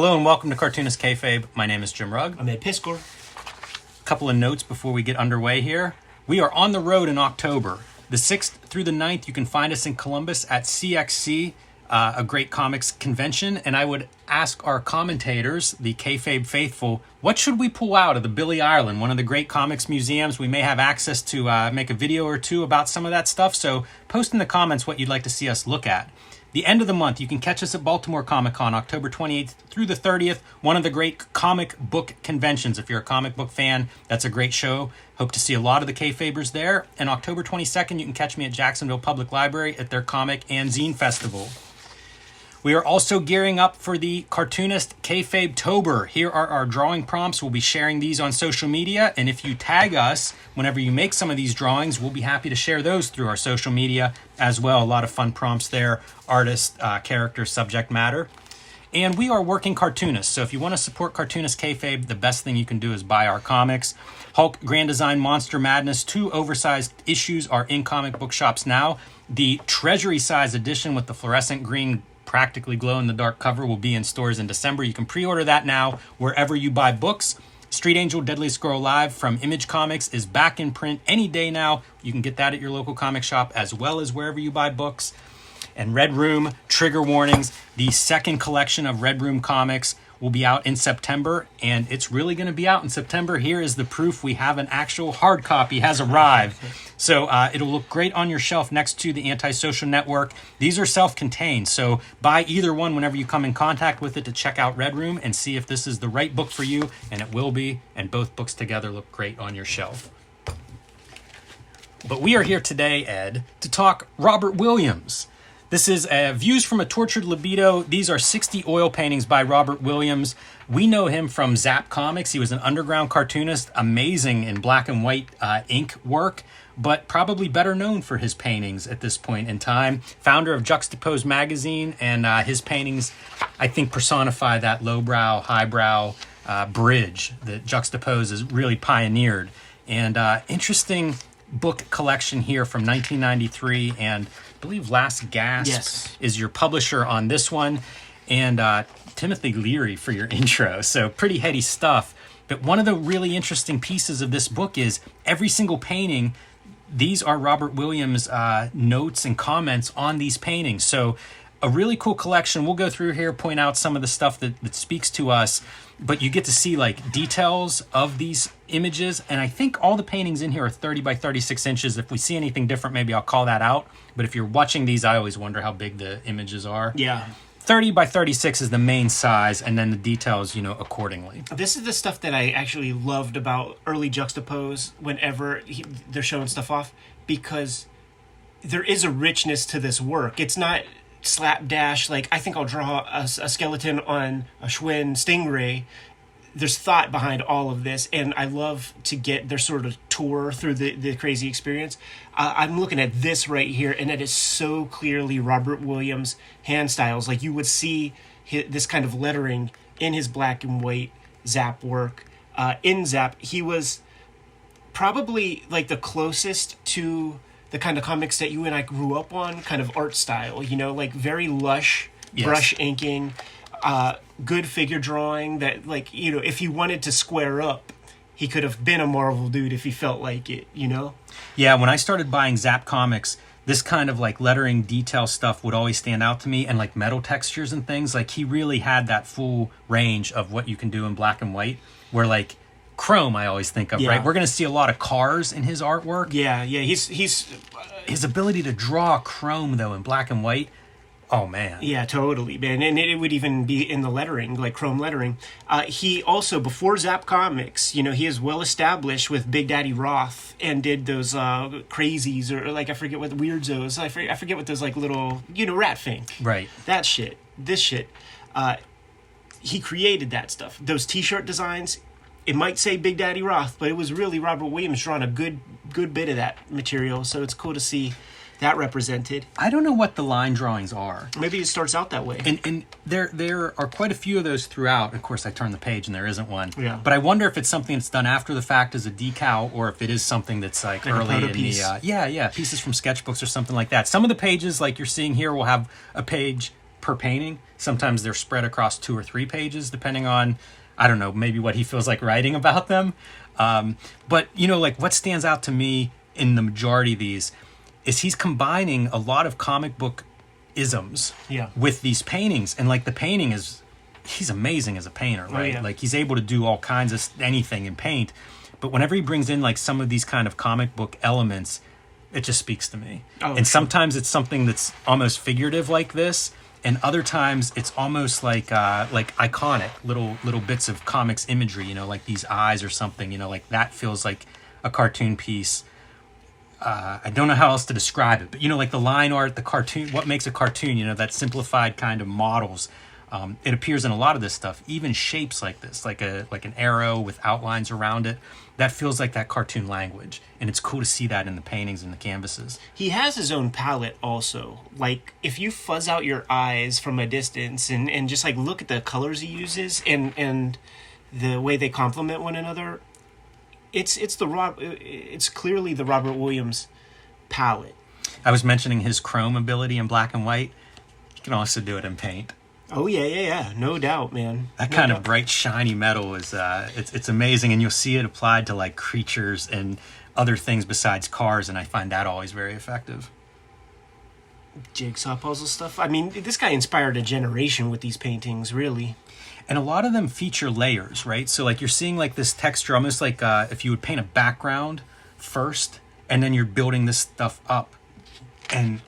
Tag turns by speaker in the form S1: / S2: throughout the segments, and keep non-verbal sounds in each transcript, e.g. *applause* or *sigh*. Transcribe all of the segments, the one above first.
S1: Hello and welcome to Cartoonist Kayfabe. My name is Jim Rugg.
S2: I'm Ed Piskor.
S1: A couple of notes before we get underway here. We are on the road in October. The 6th through the 9th, you can find us in Columbus at CXC, uh, a great comics convention. And I would ask our commentators, the Kayfabe faithful, what should we pull out of the Billy Ireland, one of the great comics museums? We may have access to uh, make a video or two about some of that stuff. So post in the comments what you'd like to see us look at the end of the month, you can catch us at Baltimore Comic Con, October 28th through the 30th, one of the great comic book conventions. If you're a comic book fan, that's a great show. Hope to see a lot of the Kayfabers there. And October 22nd, you can catch me at Jacksonville Public Library at their comic and zine festival. We are also gearing up for the Cartoonist Kayfabe Tober. Here are our drawing prompts. We'll be sharing these on social media, and if you tag us whenever you make some of these drawings, we'll be happy to share those through our social media as well. A lot of fun prompts there artist, uh, character, subject matter. And we are working cartoonists. So if you want to support Cartoonist Kayfabe, the best thing you can do is buy our comics. Hulk Grand Design Monster Madness, two oversized issues are in comic book shops now. The treasury size edition with the fluorescent green practically glow in the dark cover will be in stores in December. You can pre order that now wherever you buy books. Street Angel Deadliest Girl Alive from Image Comics is back in print any day now. You can get that at your local comic shop as well as wherever you buy books. And Red Room Trigger Warnings, the second collection of Red Room comics will be out in September, and it's really going to be out in September. Here is the proof we have an actual hard copy has arrived. So uh, it'll look great on your shelf next to the Antisocial Network. These are self contained, so buy either one whenever you come in contact with it to check out Red Room and see if this is the right book for you, and it will be, and both books together look great on your shelf. But we are here today, Ed, to talk Robert Williams. This is uh, Views from a Tortured Libido. These are 60 oil paintings by Robert Williams. We know him from Zap Comics. He was an underground cartoonist, amazing in black and white uh, ink work, but probably better known for his paintings at this point in time. Founder of Juxtapose magazine, and uh, his paintings, I think, personify that lowbrow, highbrow uh, bridge that Juxtapose has really pioneered. And uh, interesting book collection here from 1993 and I believe Last Gasp
S2: Yes.
S1: is your publisher on this one, and uh, Timothy Leary for your *laughs* intro. So pretty heady stuff. But one of the really interesting pieces of this book is every single painting. These are Robert Williams' uh, notes and comments on these paintings. So a really cool collection. We'll go through here, point out some of the stuff that, that speaks to us, but you get to see like details of these images. And I think all the paintings in here are 30 by 36 inches. If we see anything different, maybe I'll call that out. But if you're watching these, I always wonder how big the images are.
S2: Yeah.
S1: 30 by 36 is the main size, and then the details, you know, accordingly.
S2: This is the stuff that I actually loved about early Juxtapose whenever he, they're showing stuff off because there is a richness to this work. It's not slapdash like I think I'll draw a, a skeleton on a Schwinn stingray. There's thought behind all of this, and I love to get their sort of tour through the, the crazy experience. Uh, I'm looking at this right here, and it is so clearly Robert Williams hand styles. Like you would see hi this kind of lettering in his black and white Zap work. Uh, in Zap, he was probably like the closest to the kind of comics that you and I grew up on, kind of art style, you know, like very lush
S1: Yes.
S2: brush inking, uh, good figure drawing that like, you know, if he wanted to square up, he could have been a Marvel dude if he felt like it, you know?
S1: Yeah, when I started buying Zap comics, this kind of like lettering detail stuff would always stand out to me and like metal textures and things. Like he really had that full range of what you can do in black and white, where like Chrome, I always think of,
S2: Yeah.
S1: right? We're going to see a lot of cars in his artwork.
S2: Yeah, yeah, he's he's
S1: His ability to draw Chrome, though, in black and white, oh man.
S2: Yeah, totally, man. And it would even be in the lettering, like chrome lettering. Uh, he also, before Zap Comics, you know, he is well established with Big Daddy Roth and did those uh, crazies or like I forget what weirdzos. I forget, I forget what those like little, you know, rat fink.
S1: Right.
S2: That shit. This shit. Uh, he created that stuff. Those T-shirt designs. It might say Big Daddy Roth, but it was really Robert Williams drawing a good, good bit of that material. So it's cool to see that represented.
S1: I don't know what the line drawings are.
S2: Maybe it starts out that way.
S1: And, and there there are quite a few of those throughout. Of course, I turn the page and there isn't one.
S2: Yeah.
S1: But I wonder if it's something that's done after the fact as a decal, or if it is something that's like,
S2: Like
S1: early in
S2: proto-piece.
S1: the uh, yeah yeah pieces from sketchbooks or something like that. Some of the pages, like you're seeing here, will have a page per painting. Sometimes they're spread across two or three pages, depending on, I don't know, maybe what he feels like writing about them. Um, but, you know, like what stands out to me in the majority of these is he's combining a lot of comic book isms
S2: Yeah.
S1: with these paintings. And like the painting is, he's amazing as a painter, right?
S2: yeah.
S1: Like he's able to do all kinds of anything in paint. But whenever he brings in like some of these kind of comic book elements, it just speaks to me.
S2: Oh,
S1: and
S2: sure.
S1: sometimes it's something that's almost figurative like this, and other times it's almost like uh, like iconic little little bits of comics imagery. You know, like these eyes or something. You know, like that feels like a cartoon piece. Uh, I don't know how else to describe it, but you know, like the line art, the cartoon, what makes a cartoon, you know, that simplified kind of models. Um, it appears in a lot of this stuff, even shapes like this, like a like an arrow with outlines around it. That feels like that cartoon language, and it's cool to see that in the paintings and the canvases.
S2: He has his own palette also. Like if you fuzz out your eyes from a distance and, and just like look at the colors he uses and and the way they complement one another, it's it's the Rob it's clearly the Robert Williams palette.
S1: I was mentioning his chrome ability in black and white. You can also do it in paint.
S2: Oh yeah, yeah, yeah, no doubt, man.
S1: That
S2: No
S1: kind of bright, shiny metal is uh, it's it's amazing, and you'll see it applied to like creatures and other things besides cars, and I find that always very effective.
S2: jigsaw puzzle stuff. I mean, this guy inspired a generation with these paintings, really.
S1: And a lot of them feature layers, right? So like you're seeing like this texture, almost like uh, if you would paint a background first, and then you're building this stuff up, and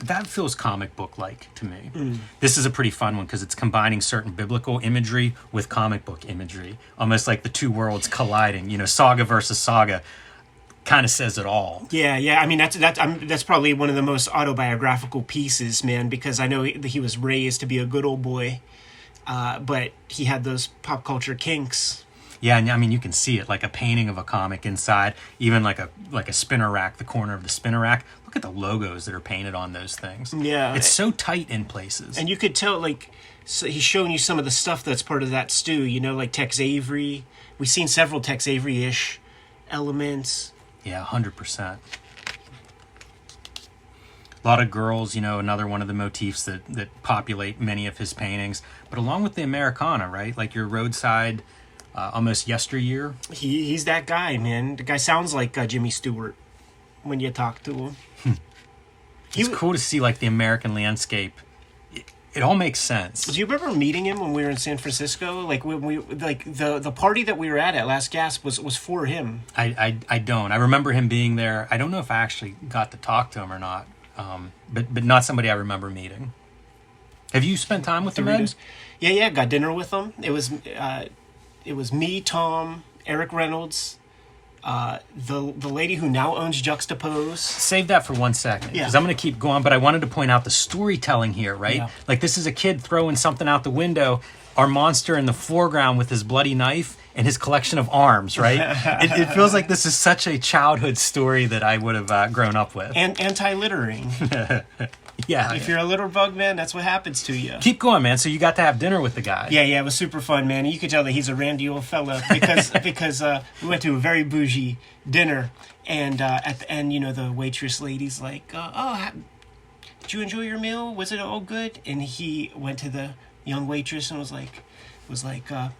S1: that feels comic book like to me. This is a pretty fun one because it's combining certain biblical imagery with comic book imagery, almost like the two worlds colliding. You know, saga versus saga, kind of says it all.
S2: Yeah, yeah. I mean, that's that's I'm, that's probably one of the most autobiographical pieces, man. Because I know he was raised to be a good old boy, uh, but he had those pop culture kinks.
S1: Yeah, and I mean you can see it like a painting of a comic inside, even like a like a spinner rack, the corner of the spinner rack. Look at the logos that are painted on those things.
S2: Yeah.
S1: it's so tight in places.
S2: And you could tell, like, so he's showing you some of the stuff that's part of that stew. You know, like Tex Avery. We've seen several Tex Avery ish elements.
S1: yeah, hundred percent. A lot of girls, you know, another one of the motifs that that populate many of his paintings. But along with the Americana, right, like your roadside, uh, almost yesteryear.
S2: He he's that guy, man. The guy sounds like uh, Jimmy Stewart when you talk to him. He
S1: It's cool to see like the American landscape. It, it all makes sense.
S2: Do you remember meeting him when we were in San Francisco? Like when we like the the party that we were at at Last Gasp was was for him.
S1: I, I, I don't. I remember him being there. I don't know if I actually got to talk to him or not, um, but but not somebody I remember meeting. Have you spent time with the Ed?
S2: Yeah, yeah. Got dinner with them. It was uh, it was me, Tom, Eric Reynolds, uh, the the lady who now owns Juxtapose.
S1: Save that for one second because
S2: Yeah.
S1: I'm going to keep going. But I wanted to point out the storytelling here, right?
S2: Yeah.
S1: Like this is a kid throwing something out the window. Our monster in the foreground with his bloody knife and his collection of arms, right? *laughs* it, it feels like this is such a childhood story that I would have uh, grown up with.
S2: And anti littering. *laughs* *laughs*
S1: yeah.
S2: if you're a little bug, man, that's what happens to you.
S1: Keep going, man. So you got to have dinner with the guy.
S2: Yeah, yeah, it was super fun, man. You could tell that he's a randy old fella because *laughs* because uh, we went to a very bougie dinner, and uh, at the end, you know, the waitress lady's like, uh, "Oh, did you enjoy your meal? Was it all good?" And he went to the young waitress and was like, was like, uh,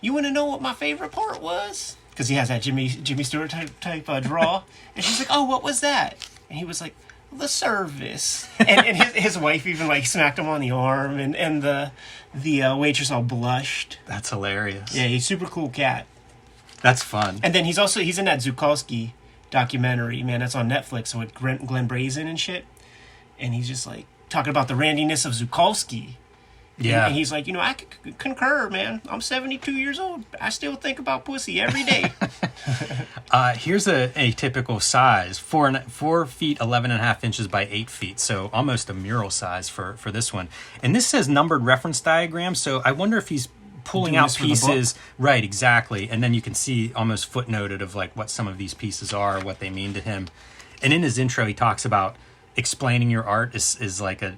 S2: "You want to know what my favorite part was?" Because he has that Jimmy Jimmy Stewart type type uh, draw, *laughs* and she's like, "Oh, what was that?" And he was like. The service, *laughs* and, and his, his wife even like smacked him on the arm, and and the the uh, waitress all blushed.
S1: That's hilarious.
S2: Yeah, he's a super cool cat.
S1: That's fun.
S2: And then he's also he's in that Szukalski documentary, man. That's on Netflix with Glenn, Glenn Brazen and shit. And he's just like talking about the randiness of Szukalski.
S1: Yeah.
S2: And he's like, you know, I c- concur, man. I'm 72 years old. I still think about pussy every day. *laughs*
S1: Uh, here's a, a typical size four, and, four feet, 11 and a half inches by eight feet. So almost a mural size for, for this one. And this says numbered reference diagram. So I wonder if he's pulling
S2: Doing
S1: out
S2: this for the
S1: pieces. Right, exactly. And then you can see almost footnoted of like what some of these pieces are, what they mean to him. And in his intro, he talks about explaining your art is, is like a,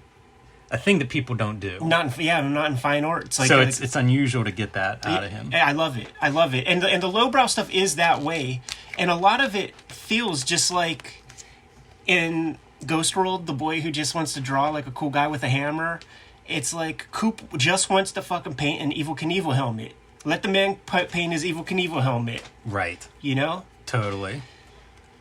S1: a thing that people don't do.
S2: not in, yeah, not in fine arts. Like,
S1: so
S2: like-
S1: it's, it's unusual to get that out of him.
S2: I love it. I love it. And the, and the lowbrow stuff is that way. And a lot of it feels just like in Ghost World, the boy who just wants to draw like a cool guy with a hammer. It's like Coop just wants to fucking paint an Evel Knievel helmet. Let the man pa- paint his Evel Knievel helmet.
S1: Right.
S2: You know?
S1: Totally.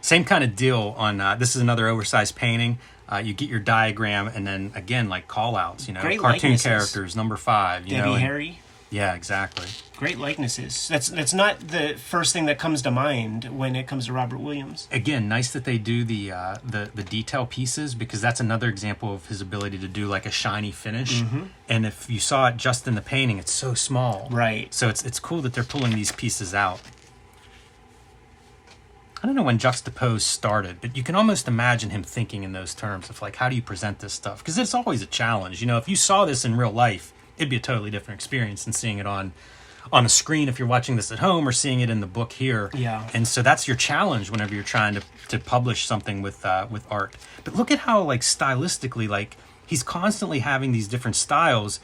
S1: Same kind of deal on uh, this is another oversized painting. Uh, you get your diagram and then again like call outs, you know,
S2: Great
S1: cartoon
S2: likenesses.
S1: characters, number five, you
S2: Debbie
S1: know. and-
S2: Harry.
S1: yeah, exactly.
S2: Great likenesses. That's that's not the first thing that comes to mind when it comes to Robert Williams.
S1: Again, nice that they do the uh, the the detail pieces because that's another example of his ability to do like a shiny finish. And if you saw it just in the painting, it's so small.
S2: Right.
S1: So it's it's cool that they're pulling these pieces out. I don't know when Juxtapose started, but you can almost imagine him thinking in those terms of like, how do you present this stuff? Because it's always a challenge. You know, if you saw this in real life, it'd be a totally different experience than seeing it on on a screen if you're watching this at home or seeing it in the book here.
S2: Yeah.
S1: And so that's your challenge whenever you're trying to to publish something with uh, with art. But look at how like stylistically, like he's constantly having these different styles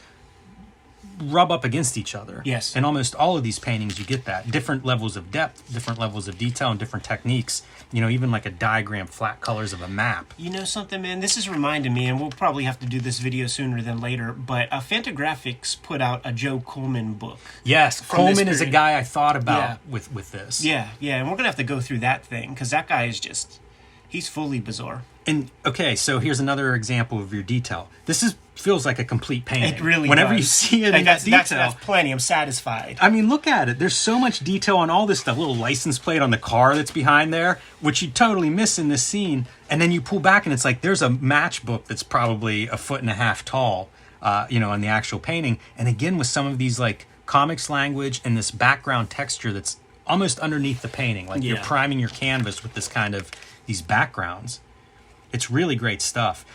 S1: rub up against each other.
S2: Yes.
S1: In almost all of these paintings, you get that different levels of depth, different levels of detail, and different techniques. You know, even like a diagram, flat colors of a map.
S2: You know something, man? This is reminding me, and we'll probably have to do this video sooner than later. But uh, Fantagraphics put out a Joe Coleman book.
S1: Yes, Coleman is a guy I thought about
S2: Yeah.
S1: with with this.
S2: Yeah, yeah, and we're gonna have to go through that thing because that guy is just—he's fully bizarre.
S1: And okay, so here's another example of your detail. This is feels like a complete painting.
S2: It really
S1: Whenever
S2: does.
S1: you see it in
S2: that's,
S1: that detail,
S2: that's plenty. I'm satisfied.
S1: I mean, look at it. There's so much detail on all this stuff. Little license plate on the car that's behind there, which you totally miss in this scene. And then you pull back, and it's like there's a matchbook that's probably a foot and a half tall, uh, you know, in the actual painting. And again, with some of these like comics language and this background texture that's almost underneath the painting, like you're priming your canvas with this kind of these backgrounds. It's really great stuff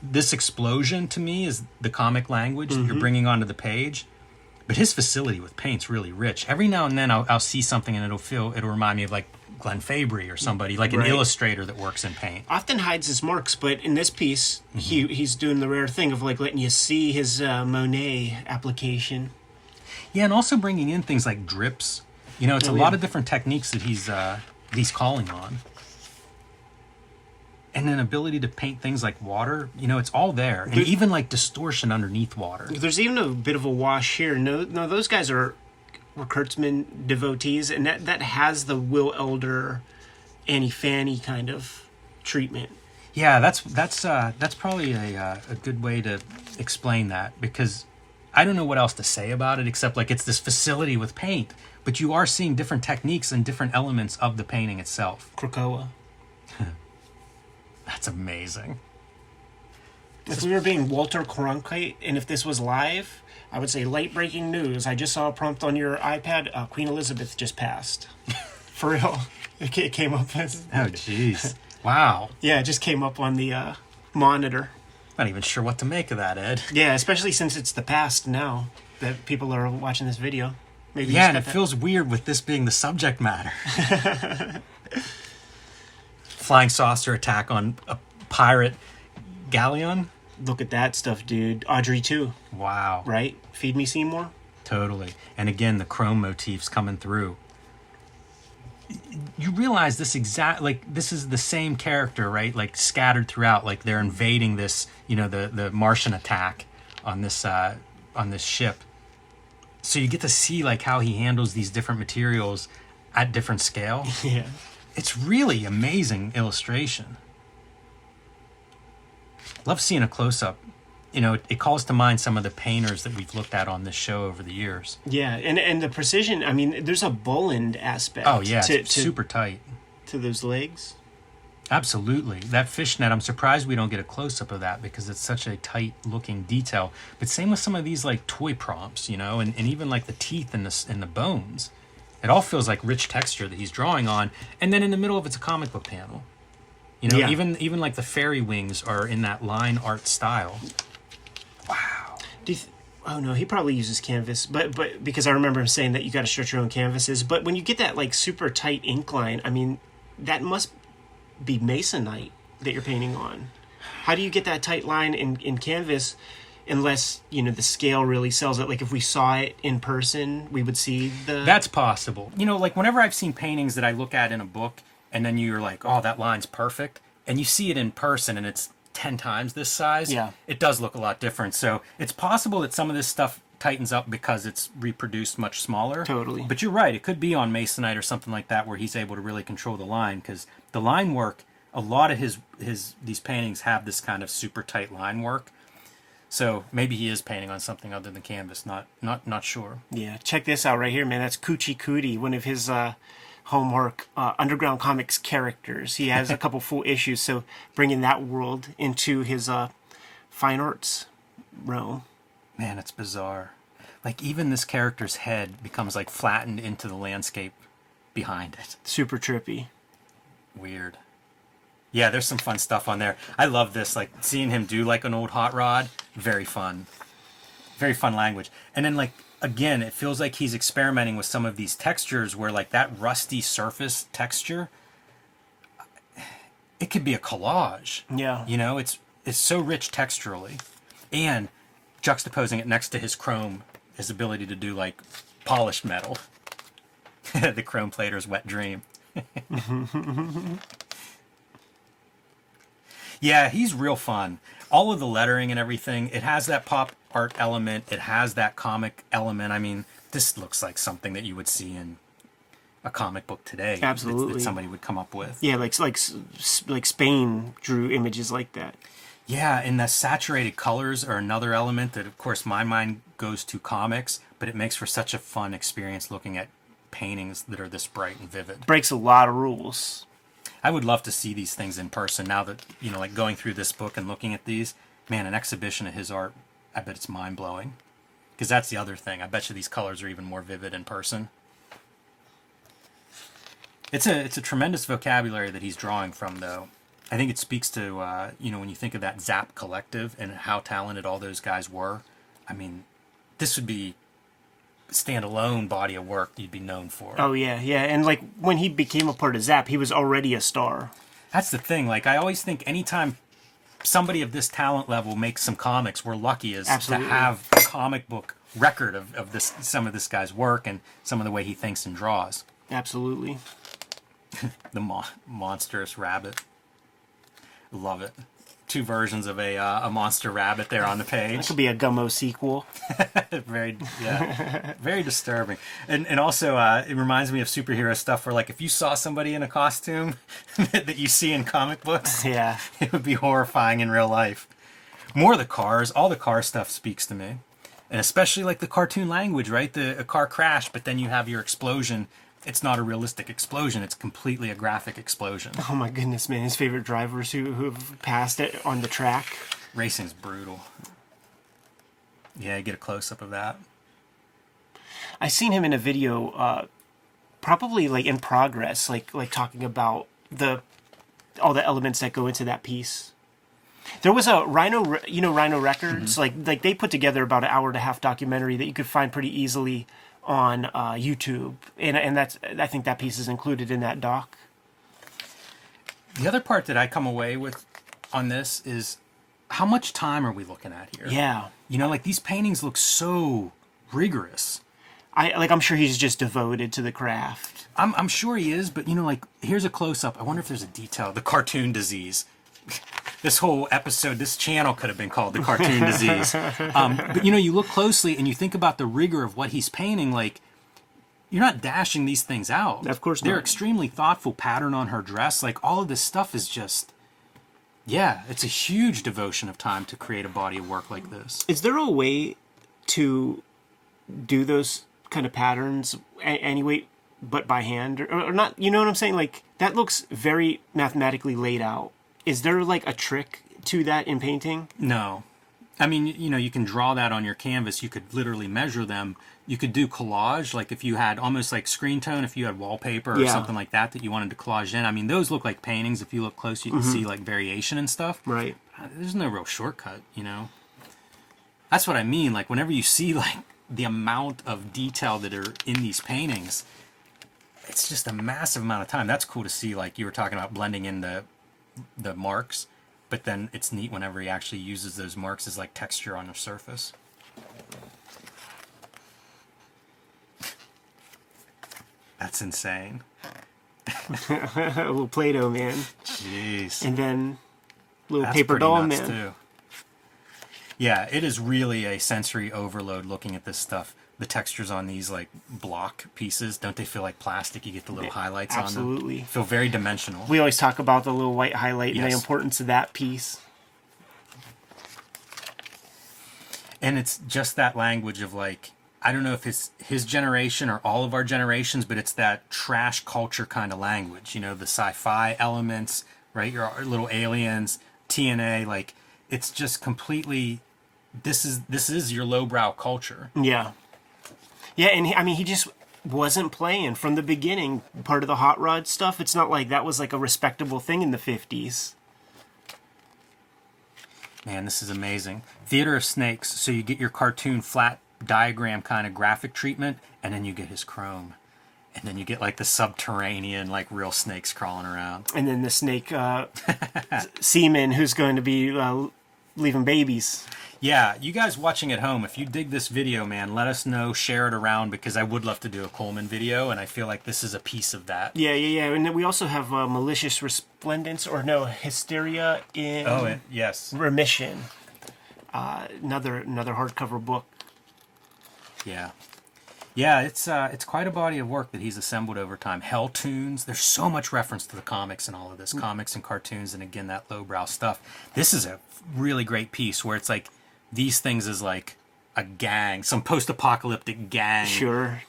S1: this explosion to me is the comic language that
S2: Mm-hmm.
S1: you're bringing onto the page. But his facility with paint's really rich. Every now and then I'll, I'll see something and it'll feel it'll remind me of like Glenn Fabry or somebody like an
S2: Right.
S1: illustrator that works in paint.
S2: Often hides his marks, but in this piece, he
S1: Mm-hmm.
S2: he's doing the rare thing of like letting you see his uh, Monet application.
S1: Yeah, and also bringing in things like drips. You know, it's
S2: Oh,
S1: a lot of different techniques that he's uh, that he's calling on. And an ability to paint things like water, you know, it's all there, and even like distortion underneath water.
S2: There's even a bit of a wash here. No, no, those guys are were Kurtzman devotees, and that that has the Will Elder, Annie Fanny kind of treatment.
S1: Yeah, that's that's uh, that's probably a uh, a good way to explain that because I don't know what else to say about it except like it's this facility with paint, but you are seeing different techniques and different elements of the painting itself.
S2: Krakoa.
S1: That's amazing.
S2: If we were being Walter Cronkite, and if this was live, I would say late breaking news. I just saw a prompt on your iPad. Uh, Queen Elizabeth just passed. *laughs* For real, it it came up as
S1: Oh, jeez. wow.
S2: yeah, it just came up on the uh, monitor.
S1: Not even sure what to make of that, Ed.
S2: Yeah, especially since it's the past now that people are watching this video. Maybe
S1: Yeah, and it
S2: that-
S1: feels weird with this being the subject matter. *laughs* Flying saucer attack on a pirate galleon.
S2: Look at that stuff, dude. Audrey II,
S1: Wow.
S2: right? Feed me Seymour.
S1: Totally. And again, the chrome motifs coming through. You realize this exact like this is the same character, right? Like scattered throughout, like they're invading this, you know, the the Martian attack on this uh on this ship. So you get to see like how he handles these different materials at different scale. *laughs*
S2: Yeah.
S1: It's really amazing illustration. Love seeing a close up. You know, it, it calls to mind some of the painters that we've looked at on this show over the years.
S2: Yeah, and and the precision. I mean, there's a Bolland aspect.
S1: Oh yeah,
S2: to, to,
S1: super tight.
S2: to those legs.
S1: Absolutely. That fishnet, I'm surprised we don't get a close up of that because it's such a tight looking detail. But same with some of these like toy prompts, you know, and, and even like the teeth and the, and the bones. It all feels like rich texture that he's drawing on. And then in the middle of it's a comic book panel. You know,
S2: Yeah.
S1: even even like the fairy wings are in that line art style. Wow.
S2: Do you th- oh no, he probably uses canvas, but but because I remember him saying that you got to stretch your own canvases. But when you get that like super tight ink line, I mean, that must be masonite that you're painting on. How do you get that tight line in in canvas? Unless you know the scale really sells it. Like if we saw it in person, we would see the.
S1: That's possible. You know, like whenever I've seen paintings that I look at in a book and then you're like, oh, that line's perfect. And you see it in person and it's 10 times this size,
S2: Yeah.
S1: it does look a lot different. So it's possible that some of this stuff tightens up because it's reproduced much smaller.
S2: Totally.
S1: But you're right. It could be on Masonite or something like that where he's able to really control the line because the line work, a lot of his his these paintings have this kind of super tight line work. So maybe he is painting on something other than canvas. Not not not sure.
S2: Yeah, check this out right here, man. That's Coochy Cooty, one of his uh, homework uh, underground comics characters. He has a *laughs* couple full issues, so bringing that world into his uh, fine arts realm.
S1: Man, it's bizarre. Like even this character's head becomes like flattened into the landscape behind it.
S2: Super trippy.
S1: Weird. Yeah, there's some fun stuff on there. I love this. Like seeing him do like an old hot rod, very fun. Very fun language. And then like again, it feels like he's experimenting with some of these textures where like that rusty surface texture uh, it could be a collage.
S2: Yeah.
S1: You know, it's it's so rich texturally. And juxtaposing it next to his chrome, his ability to do like polished metal. *laughs* the chrome plater's wet dream. *laughs* *laughs* yeah, he's real fun. All of the lettering and everything, it has that pop art element, it has that comic element. I mean, this looks like something that you would see in a comic book today.
S2: Absolutely.
S1: That somebody would come up with.
S2: Yeah, like like like Spain drew images like that.
S1: Yeah, and the saturated colors are another element that, of course, my mind goes to comics, but it makes for such a fun experience looking at paintings that are this bright and vivid.
S2: Breaks a lot of rules.
S1: I would love to see these things in person now that, you know, like going through this book and looking at these. Man, an exhibition of his art, I bet it's mind blowing. Because that's the other thing. I bet you these colors are even more vivid in person. It's a it's a tremendous vocabulary that he's drawing from, though. I think it speaks to uh, you know when you think of that Zap collective and how talented all those guys were. I mean, this would be standalone body of work you'd be known for.
S2: Oh yeah, yeah, and like when he became a part of Zap, he was already a star.
S1: That's the thing. Like I always think, anytime somebody of this talent level makes some comics, we're lucky as
S2: Absolutely.
S1: to have a comic book record of, of this some of this guy's work and some of the way he thinks and draws.
S2: Absolutely. *laughs*
S1: The mo- monstrous rabbit, love it. Two versions of a uh, a monster rabbit there on the page.
S2: This could be a Gummo sequel. *laughs*
S1: very yeah very disturbing and and also uh, it reminds me of superhero stuff where like if you saw somebody in a costume *laughs* that you see in comic books *laughs*
S2: Yeah.
S1: it would be horrifying in real life more of the cars all the car stuff speaks to me and especially like the cartoon language right the a car crash but then you have your explosion it's not a realistic explosion it's completely a graphic explosion
S2: Oh my goodness, man! His favorite drivers who who've passed it on the track.
S1: racing's brutal yeah you get a close-up of that
S2: I seen him in a video, uh, probably like in progress, like like talking about the all the elements that go into that piece. There was a Rhino, you know, Rhino Records. Like like they put together about an hour and a half documentary that you could find pretty easily on uh, YouTube, and and that's I think that piece is included in that doc.
S1: The other part that I come away with on this is how much time are we looking at here?
S2: Yeah,
S1: You know, like these paintings look so rigorous.
S2: I like I'm sure he's just devoted to the craft.
S1: I'm, I'm sure he is, but you know, like here's a close up. I wonder if there's a detail. The cartoon disease. *laughs* this whole episode, this channel could have been called the cartoon disease. Um, but you know, you look closely and you think about the rigor of what he's painting. Like, you're not dashing these things out.
S2: Of course
S1: they're
S2: not.
S1: extremely thoughtful. Pattern on her dress, like all of this stuff is just. Yeah, it's a huge devotion of time to create a body of work like this.
S2: Is there a way to do those kind of patterns a- anyway, but by hand or, or not? You know what I'm saying? Like that looks very mathematically laid out. Is there like a trick to that in painting?
S1: No. I mean, you know, you can draw that on your canvas. You could literally measure them. You could do collage, like if you had almost like screen tone, if you had wallpaper or
S2: Yeah.
S1: something like that that you wanted to collage in. I mean, those look like paintings. If you look close, you can see like variation and stuff.
S2: Right.
S1: Uh, There's no real shortcut, you know? That's what I mean. Like, whenever you see *laughs* like the amount of detail that are in these paintings, it's just a massive amount of time. That's cool to see. Like you were talking about blending in the the marks, but then it's neat whenever he actually uses those marks as like texture on the surface. That's insane. *laughs*
S2: a little Play-Doh, man.
S1: Jeez.
S2: And then little
S1: That's
S2: paper doll man.
S1: too. Yeah, it is really a sensory overload looking at this stuff. The textures on these like block pieces, don't they feel like plastic? You get the little highlights on them. absolutely. Feel very dimensional.
S2: We always talk about the little white highlight and the importance of that piece.
S1: and it's just that language of like I don't know if it's his generation or all of our generations, but it's that trash culture kind of language. You know, the sci-fi elements, right? Your little aliens, TNA, like it's just completely. This is this is your lowbrow culture.
S2: Yeah. Yeah, and he, I mean, he just wasn't playing from the beginning. Part of the hot rod stuff. It's not like that was like a respectable thing in the fifties.
S1: Man, this is amazing. Theater of Snakes. So you get your cartoon flat diagram kind of graphic treatment, and then you get his chrome. And then you get like the subterranean, like real snakes crawling around.
S2: And then the snake uh, *laughs* seaman who's going to be uh, leaving babies.
S1: Yeah, you guys watching at home, if you dig this video, man, let us know, share it around because I would love to do a Coleman video, and I feel like this is a piece of that.
S2: Yeah, yeah, yeah. And then we also have uh, malicious resplendence, or no, hysteria in
S1: Oh, it, yes.
S2: remission. Uh, another another hardcover book.
S1: Yeah. Yeah, it's uh, it's quite a body of work that he's assembled over time. Hell tunes. There's so much reference to the comics and all of this, comics and cartoons, and again that lowbrow stuff. This is a really great piece where it's like these things is like a gang, some post-apocalyptic gang.
S2: Sure.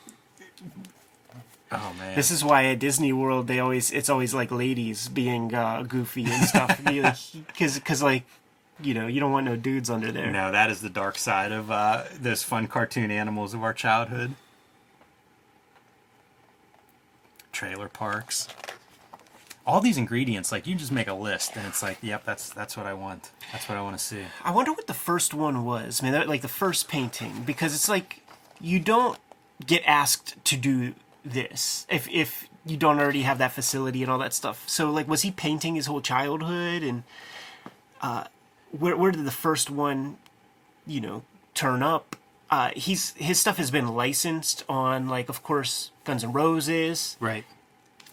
S1: Oh man.
S2: This is why at Disney World they always it's always like ladies being uh, goofy and stuff *laughs* because because like you know you don't want no dudes under there.
S1: No, that is the dark side of uh, those fun cartoon animals of our childhood. Trailer parks. All these ingredients, like you just make a list, and it's like, yep, that's that's what I want. That's what I want to see.
S2: I wonder what the first one was. I mean, that, like the first painting because it's like you don't get asked to do this if if you don't already have that facility and all that stuff. So like, was he painting his whole childhood and uh, where where did the first one, you know, turn up? Uh, he's his stuff has been licensed on like of course Guns N' Roses.
S1: Right.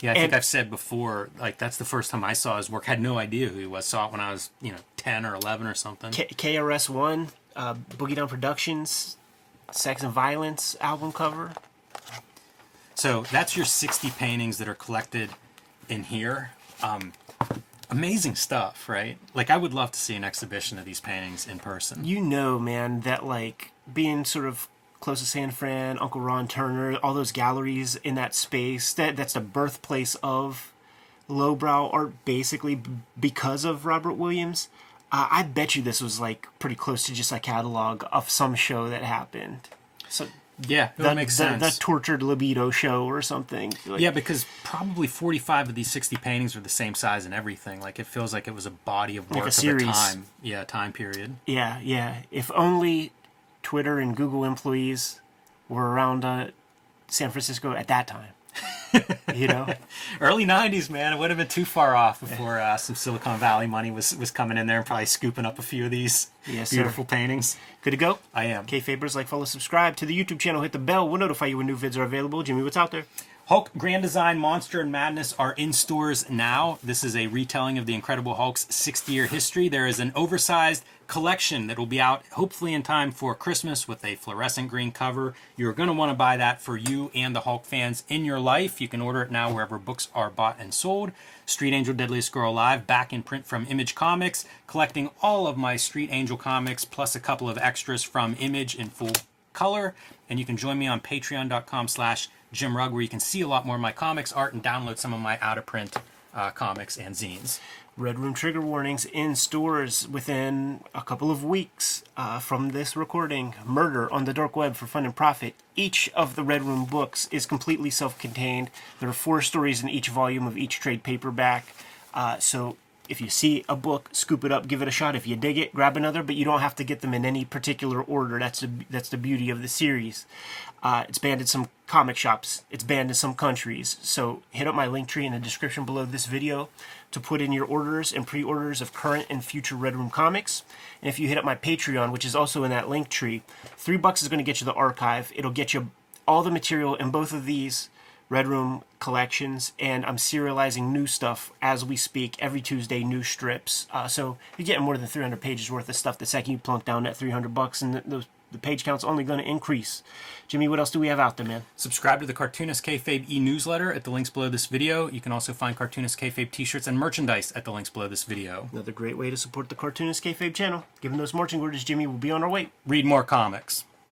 S1: Yeah, I think I've said before, like that's the first time I saw his work. Had no idea who he was. Saw it when I was, you know, ten or eleven or something.
S2: K- KRS One, uh, Boogie Down Productions, Sex and Violence album cover.
S1: So that's your 60 paintings that are collected in here. Um, amazing stuff, right? Like I would love to see an exhibition of these paintings in person.
S2: You know, man, that like being sort of close to San Fran, Uncle Ron Turner, all those galleries in that space. That that's the birthplace of lowbrow art, basically because of Robert Williams. Uh, I bet you this was like pretty close to just a catalog of some show that happened. So
S1: Yeah, that
S2: that
S1: makes
S2: the,
S1: sense.
S2: the tortured libido show or something. Like,
S1: yeah, because probably 45 of these 60 paintings are the same size and everything. Like it feels like it was a body of
S2: Like a
S1: work of
S2: series.
S1: a time. Yeah, time period.
S2: Yeah, yeah. If only Twitter and Google employees were around uh, San Francisco at that time. *laughs* you know?
S1: Early 90s, man. It would have been too far off before uh, some Silicon Valley money was, was coming in there and probably scooping up a few of these
S2: Yes, sir.
S1: beautiful paintings.
S2: Good to go?
S1: I am.
S2: Kayfabers, like, follow, subscribe to the YouTube channel, hit the bell. We'll notify you when new vids are available. Jimmy, what's out there?
S1: Hulk Grand Design Monster and Madness are in stores now. This is a retelling of the Incredible Hulk's 60 year history. There is an oversized collection that will be out hopefully in time for Christmas with a fluorescent green cover. You're going to want to buy that for you and the Hulk fans in your life. You can order it now wherever books are bought and sold. Street Angel Deadliest Girl Alive back in print from Image Comics, collecting all of my Street Angel comics plus a couple of extras from Image in full color and you can join me on patreon.com slash jim rugg where you can see a lot more of my comics art and download some of my out of print uh, comics and zines
S2: Red Room trigger warnings in stores within a couple of weeks uh, from this recording. Murder on the Dark Web for Fun and Profit. Each of the Red Room books is completely self contained. There are four stories in each volume of each trade paperback. Uh, so if you see a book, scoop it up, give it a shot. If you dig it, grab another, but you don't have to get them in any particular order. That's the, that's the beauty of the series. Uh, it's banned in some comic shops. It's banned in some countries. So hit up my link tree in the description below this video to put in your orders and pre-orders of current and future Red Room comics. And if you hit up my Patreon, which is also in that link tree, three bucks is going to get you the archive. It'll get you all the material in both of these Red Room collections, and I'm serializing new stuff as we speak. Every Tuesday, new strips. Uh, so you're getting more than 300 pages worth of stuff the second you plunk down that 300 bucks, and the, the, page count's only going to increase. Jimmy, what else do we have out there, man?
S1: Subscribe to the Cartoonist Kayfabe e-newsletter at the links below this video. You can also find Cartoonist Kayfabe t-shirts and merchandise at the links below this video.
S2: Another great way to support the Cartoonist Kayfabe channel. Given those marching orders, Jimmy, we'll be on our way.
S1: Read more comics.